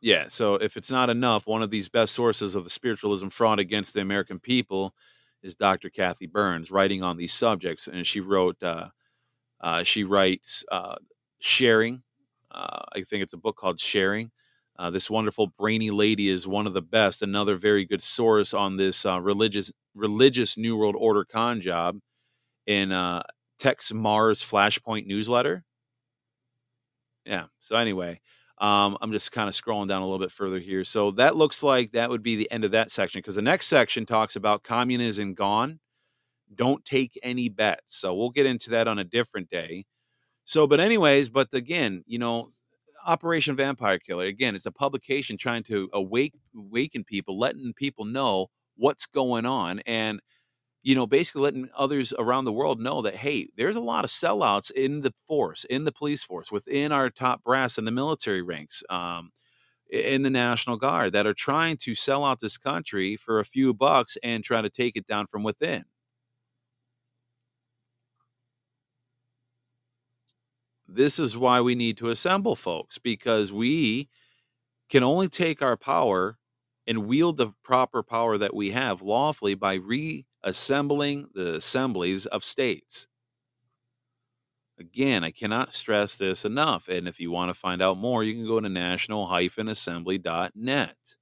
Yeah, so if it's not enough, one of these best sources of the spiritualism fraud against the American people is Dr. Cathy Burns, writing on these subjects, and she wrote, uh, uh, she writes, uh, sharing. Uh, I think it's a book called Sharing. Uh, this wonderful brainy lady is one of the best. Another very good source on this uh, religious religious New World Order con job. And Texe Marrs Flashpoint newsletter. Yeah. So anyway, um, I'm just kind of scrolling down a little bit further here. So that looks like that would be the end of that section because the next section talks about communism gone. Don't take any bets. So we'll get into that on a different day. So, but anyways, but again, you know, Operation Vampire Killer. Again, it's a publication trying to awake awaken people, letting people know what's going on. And you know, basically letting others around the world know that, hey, there's a lot of sellouts in the force, in the police force, within our top brass in the military ranks, um, in the National Guard that are trying to sell out this country for a few bucks and try to take it down from within. This is why we need to assemble, folks, because we can only take our power and wield the proper power that we have lawfully by reassembling the assemblies of states. Again, I cannot stress this enough. And if you want to find out more, you can go to national-assembly.net.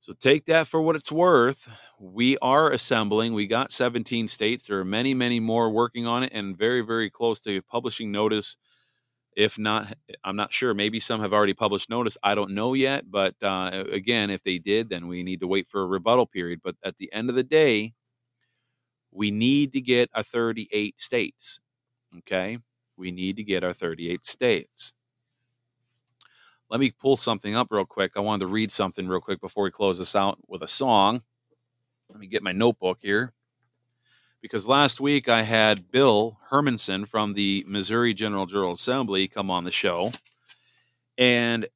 So take that for what it's worth. We are assembling. We got 17 states. There are many, many more working on it and very, very close to publishing notice if not, I'm not sure. Maybe some have already published notice. I don't know yet. But uh, again, if they did, then we need to wait for a rebuttal period. But at the end of the day, we need to get our 38 states. Okay. We need to get our 38 states. Let me pull something up real quick. I wanted to read something real quick before we close this out with a song. Let me get my notebook here because last week I had Bill Hermanson from the Missouri General General Assembly come on the show. And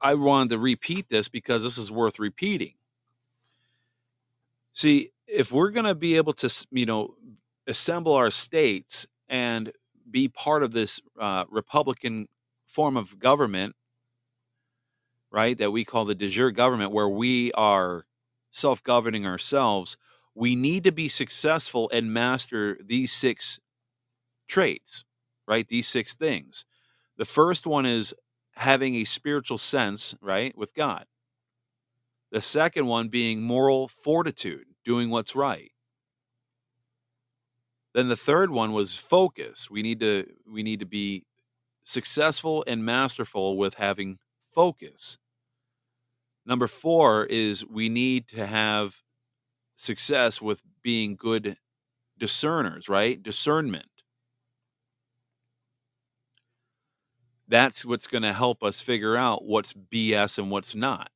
I wanted to repeat this because this is worth repeating. See, if we're going to be able to, you know, assemble our states and be part of this uh, Republican form of government, right, that we call the de jure government, where we are self governing ourselves, we need to be successful and master these six traits, right? These six things. The first one is having a spiritual sense, right, with God. The second one being moral fortitude, doing what's right. Then the third one was focus. We need to we need to be successful and masterful with having focus. Number 4 is we need to have success with being good discerners, right? Discernment. That's what's going to help us figure out what's BS and what's not.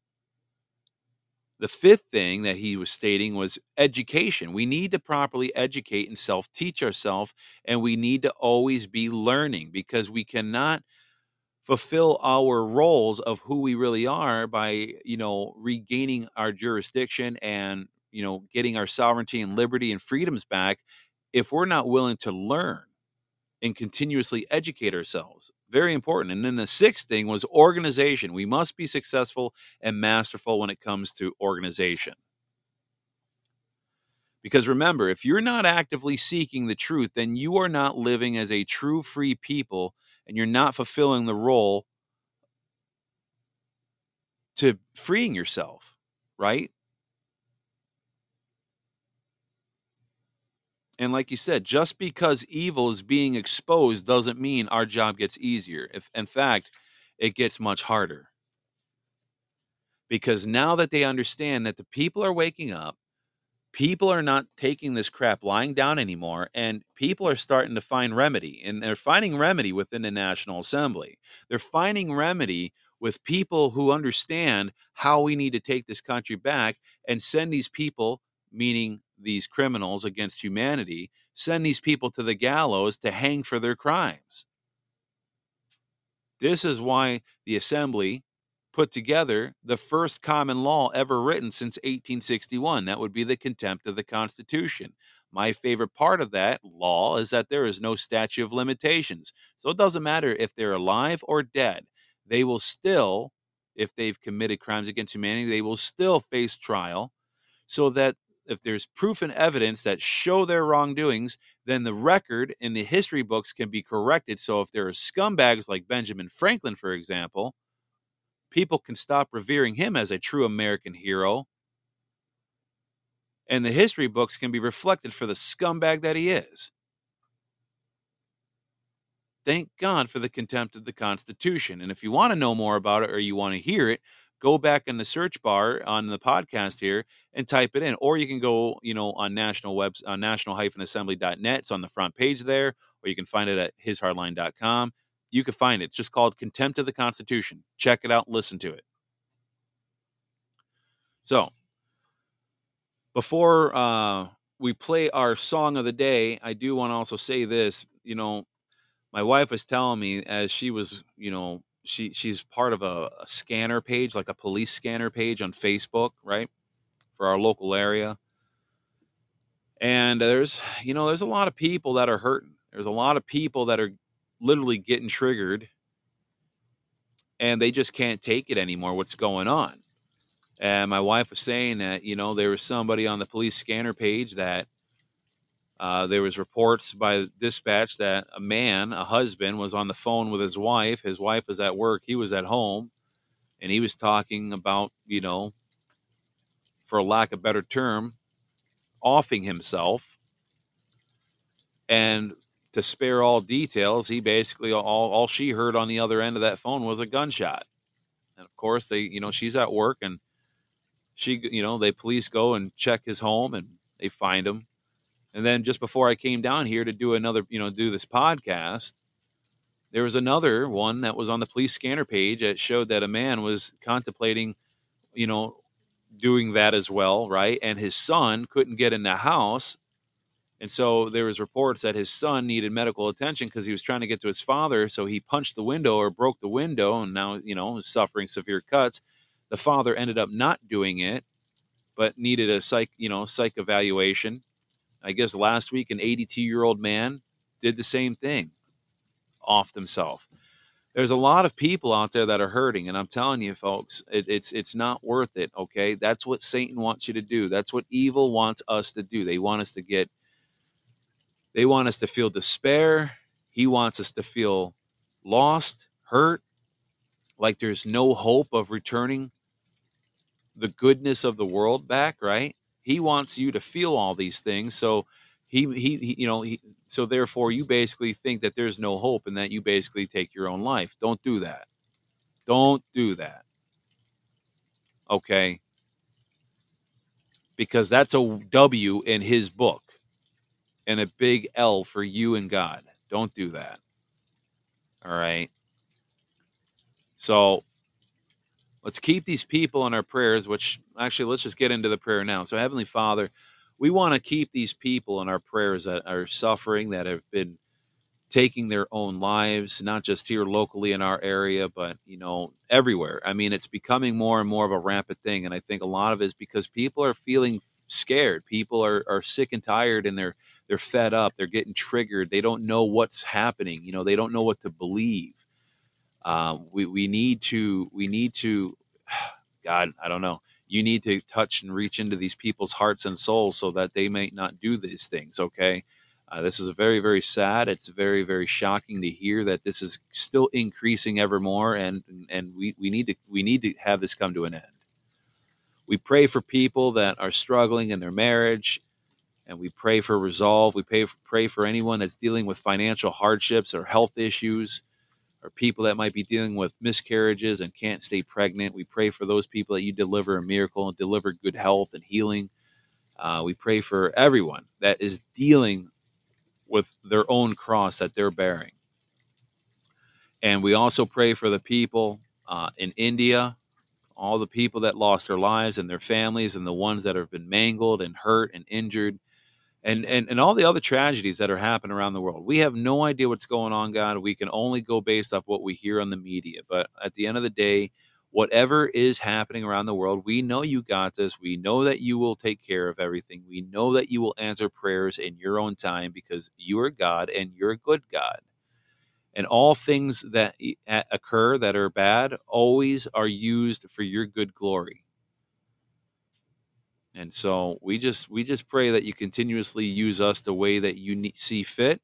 The fifth thing that he was stating was education. We need to properly educate and self teach ourselves, and we need to always be learning because we cannot fulfill our roles of who we really are by, you know, regaining our jurisdiction and you know, getting our sovereignty and liberty and freedoms back if we're not willing to learn and continuously educate ourselves. Very important. And then the sixth thing was organization. We must be successful and masterful when it comes to organization. Because remember, if you're not actively seeking the truth, then you are not living as a true free people and you're not fulfilling the role to freeing yourself, right? And like you said, just because evil is being exposed doesn't mean our job gets easier. If in fact, it gets much harder. Because now that they understand that the people are waking up, people are not taking this crap lying down anymore and people are starting to find remedy and they're finding remedy within the national assembly. They're finding remedy with people who understand how we need to take this country back and send these people meaning these criminals against humanity send these people to the gallows to hang for their crimes. This is why the assembly put together the first common law ever written since 1861. That would be the contempt of the Constitution. My favorite part of that law is that there is no statute of limitations. So it doesn't matter if they're alive or dead, they will still, if they've committed crimes against humanity, they will still face trial so that if there's proof and evidence that show their wrongdoings, then the record in the history books can be corrected. So if there are scumbags like Benjamin Franklin, for example, people can stop revering him as a true American hero. And the history books can be reflected for the scumbag that he is. Thank God for the contempt of the Constitution. And if you want to know more about it or you want to hear it, go back in the search bar on the podcast here and type it in. Or you can go, you know, on national webs uh, on national-assembly.net. It's on the front page there, or you can find it at hishardline.com you can find it. It's just called Contempt of the Constitution. Check it out, listen to it. So, before uh, we play our song of the day, I do want to also say this. You know, my wife was telling me as she was, you know, she she's part of a, a scanner page, like a police scanner page on Facebook, right, for our local area. And there's, you know, there's a lot of people that are hurting. There's a lot of people that are literally getting triggered and they just can't take it anymore what's going on. And my wife was saying that you know there was somebody on the police scanner page that uh, there was reports by dispatch that a man a husband was on the phone with his wife. His wife was at work. He was at home. And he was talking about you know for lack of better term offing himself. And to spare all details, he basically all all she heard on the other end of that phone was a gunshot. And of course, they you know she's at work and she you know they police go and check his home and they find him. And then just before I came down here to do another you know do this podcast, there was another one that was on the police scanner page that showed that a man was contemplating you know doing that as well, right? And his son couldn't get in the house and so there was reports that his son needed medical attention because he was trying to get to his father. So he punched the window or broke the window, and now you know is suffering severe cuts. The father ended up not doing it, but needed a psych you know psych evaluation. I guess last week an 82 year old man did the same thing, off himself. There's a lot of people out there that are hurting, and I'm telling you, folks, it, it's it's not worth it. Okay, that's what Satan wants you to do. That's what evil wants us to do. They want us to get they want us to feel despair. He wants us to feel lost, hurt, like there's no hope of returning the goodness of the world back, right? He wants you to feel all these things. So he, he, he you know, he, so therefore you basically think that there's no hope and that you basically take your own life. Don't do that. Don't do that. Okay? Because that's a W in his book and a big L for you and God. Don't do that. All right. So let's keep these people in our prayers, which actually, let's just get into the prayer now. So, Heavenly Father, we want to keep these people in our prayers that are suffering, that have been taking their own lives, not just here locally in our area, but, you know, everywhere. I mean, it's becoming more and more of a rampant thing. And I think a lot of it is because people are feeling scared. People are, are sick and tired and they're they're fed up. They're getting triggered. They don't know what's happening. You know, they don't know what to believe. Um, we we need to we need to <sighs> God, I don't know. You need to touch and reach into these people's hearts and souls so that they may not do these things. Okay. Uh, this is very, very sad. It's very, very shocking to hear that this is still increasing ever more, and and we, we need to we need to have this come to an end. We pray for people that are struggling in their marriage, and we pray for resolve. We pray for, pray for anyone that's dealing with financial hardships or health issues, or people that might be dealing with miscarriages and can't stay pregnant. We pray for those people that you deliver a miracle and deliver good health and healing. Uh, we pray for everyone that is dealing with their own cross that they're bearing. And we also pray for the people uh, in India, all the people that lost their lives and their families, and the ones that have been mangled and hurt and injured, and, and, and all the other tragedies that are happening around the world. We have no idea what's going on, God. We can only go based off what we hear on the media. But at the end of the day, whatever is happening around the world, we know you got this. We know that you will take care of everything. We know that you will answer prayers in your own time because you are God and you're a good God. And all things that occur that are bad always are used for your good glory. And so we just we just pray that you continuously use us the way that you see fit.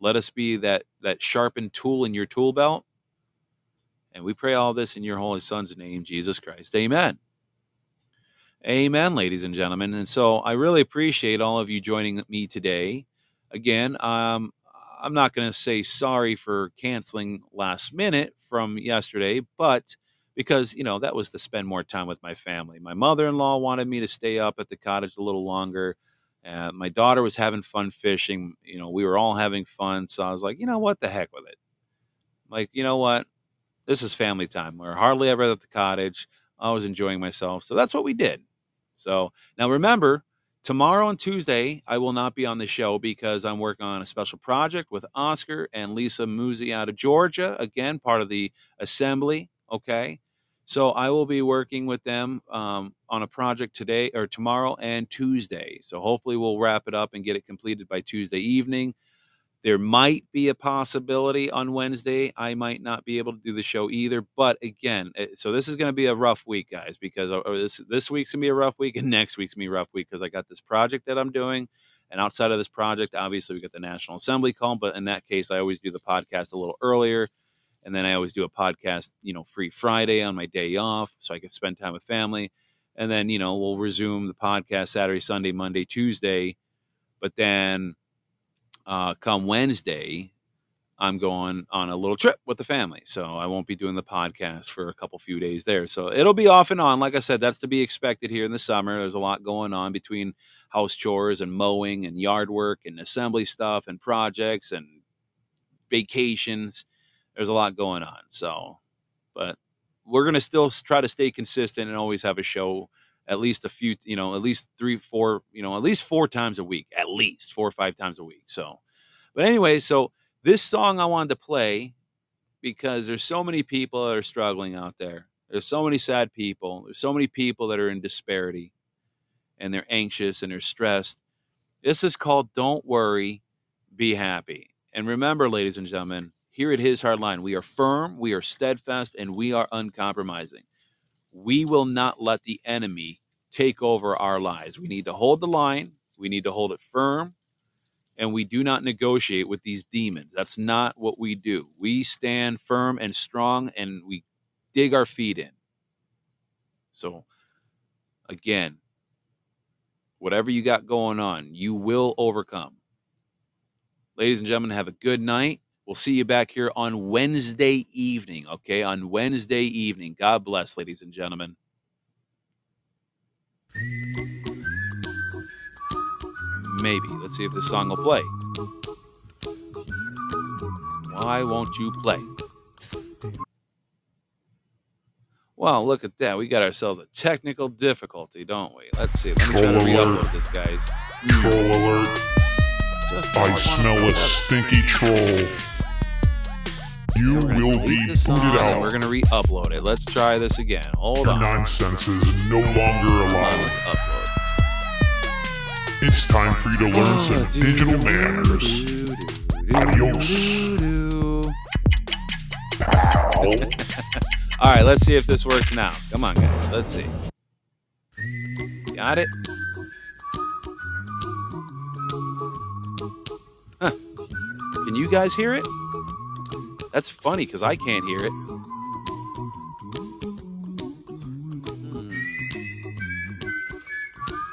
Let us be that that sharpened tool in your tool belt and we pray all this in your Holy Son's name, Jesus Christ. Amen. Amen, ladies and gentlemen. And so I really appreciate all of you joining me today. Again, um, I'm not going to say sorry for canceling last minute from yesterday, but because, you know, that was to spend more time with my family. My mother in law wanted me to stay up at the cottage a little longer. Uh, my daughter was having fun fishing. You know, we were all having fun. So I was like, you know what? The heck with it. Like, you know what? this is family time. We're hardly ever at the cottage. I was enjoying myself. So that's what we did. So now remember, tomorrow and Tuesday, I will not be on the show because I'm working on a special project with Oscar and Lisa Muzi out of Georgia. Again, part of the assembly. Okay. So I will be working with them um, on a project today or tomorrow and Tuesday. So hopefully we'll wrap it up and get it completed by Tuesday evening. There might be a possibility on Wednesday. I might not be able to do the show either. But again, eh, so this is going to be a rough week, guys, because uh, this this week's gonna be a rough week, and <laughs> next week's gonna be a rough week because I got this project that I'm doing, and outside of this project, obviously we got the National Assembly call. But in that case, I always do the podcast a little earlier, and then I always do a podcast, you know, free Friday on my day off, so I can spend time with family, and then you know we'll resume the podcast Saturday, Sunday, Monday, Tuesday, but then uh, come Wednesday, I'm going on a little trip with the family. So I won't be doing the podcast for a couple few days there. So it'll be off and on. Like I said, that's to be expected here in the summer. There's a lot going on between house chores and mowing and yard work and assembly stuff and projects and vacations. There's a lot going on. So, but we're going to still try to stay consistent and always have a show at least a few, you know, at least three, four, you know, at least four times a week, at least four or five times a week. So, but anyway, so this song I wanted to play because there's so many people that are struggling out there. There's so many sad people. There's so many people that are in disparity and they're anxious and they're stressed. This is called Don't Worry, Be Happy. And remember, ladies and gentlemen, here at His Hardline, we are firm, we are steadfast, and we are uncompromising we will not let the enemy take over our lives. We need to hold the line, we need to hold it firm, and we do not negotiate with these demons. That's not what we do. We stand firm and strong and we dig our feet in. So, again, whatever you got going on, you will overcome. Ladies and gentlemen, have a good night. We'll see you back here on Wednesday evening, okay? On Wednesday evening. God bless, ladies and gentlemen. Maybe. Let's see if this song will play. Why won't you play? Well, look at that. We got ourselves a technical difficulty, don't we? Let's see. Let me try to re-upload this, guys. Hmm. Troll alert. I smell a stinky troll. You will be booted out. We're gonna re-upload it. Let's try this again. Hold Your on. nonsense is no longer allowed. let's upload. It's time for you to learn oh, some digital manners. Adios. <laughs> All right, let's see if this works now. Come on, guys. Let's see. Got it? Can you guys hear it? That's funny because I can't hear it. Hmm.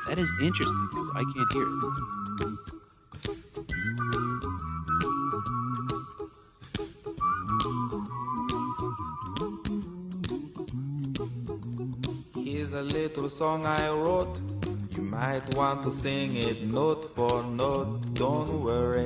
That is interesting because I can't hear it. Here's a little song I wrote You might want to sing it note for note, don't worry.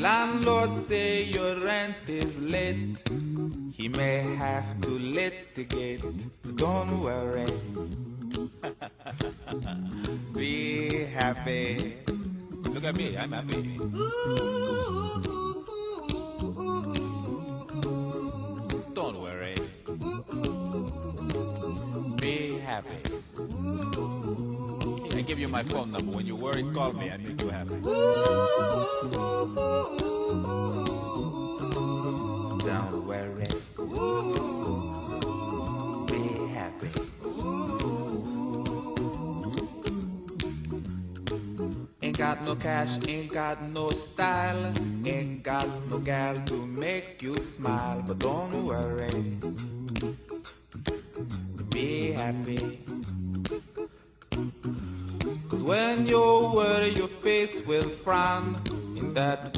Landlord say your rent is late. He may have to litigate. Don't worry. <laughs> Be happy. Look at me, I'm happy. Don't worry. Be happy. I give you my phone number. When you worry, call me. I happy. Don't worry. Be happy. Ain't got no cash, ain't got no style, ain't got no gal to make you smile, but don't worry.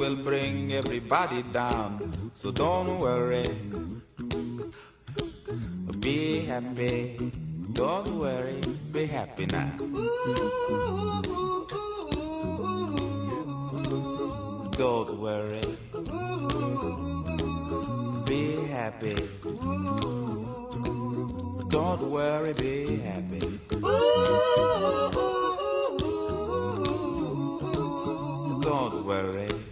Will bring everybody down. So don't worry. Be happy. Don't worry. Be happy now. Don't worry. Be happy. Don't worry, be happy. Don't worry.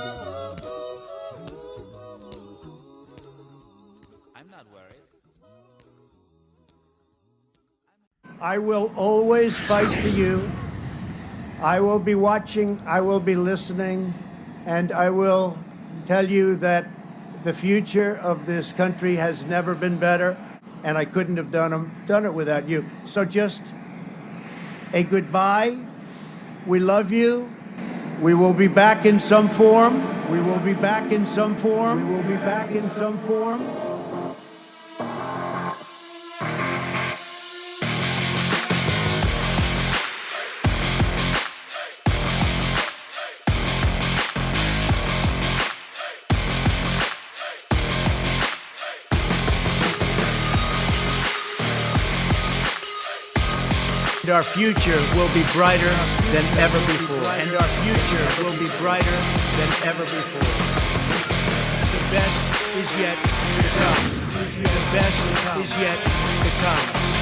I will always fight for you. I will be watching, I will be listening, and I will tell you that the future of this country has never been better, and I couldn't have done, done it without you. So just a goodbye. We love you. We will be back in some form. We will be back in some form. We will be back in some form. And our future will be brighter than ever before. And our future will be brighter than ever before. The best is yet to come. The best is yet to come.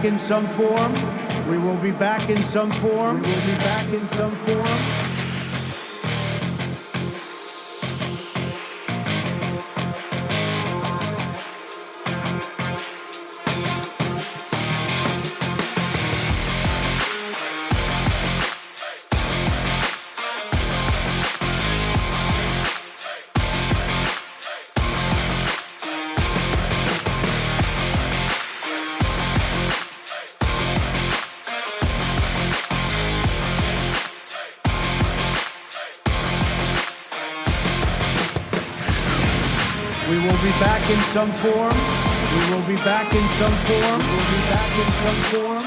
Back in some form. We will be back in some form. We will be back in some form. Some form. We will be back in some form. We will be back in some form.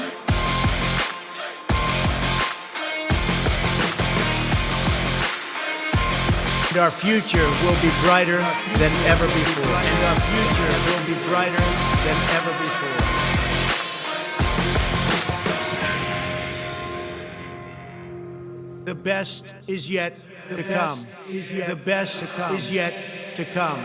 And our future will be brighter than ever before. And our future will be brighter than ever before. The best is yet to come. The best is yet to come.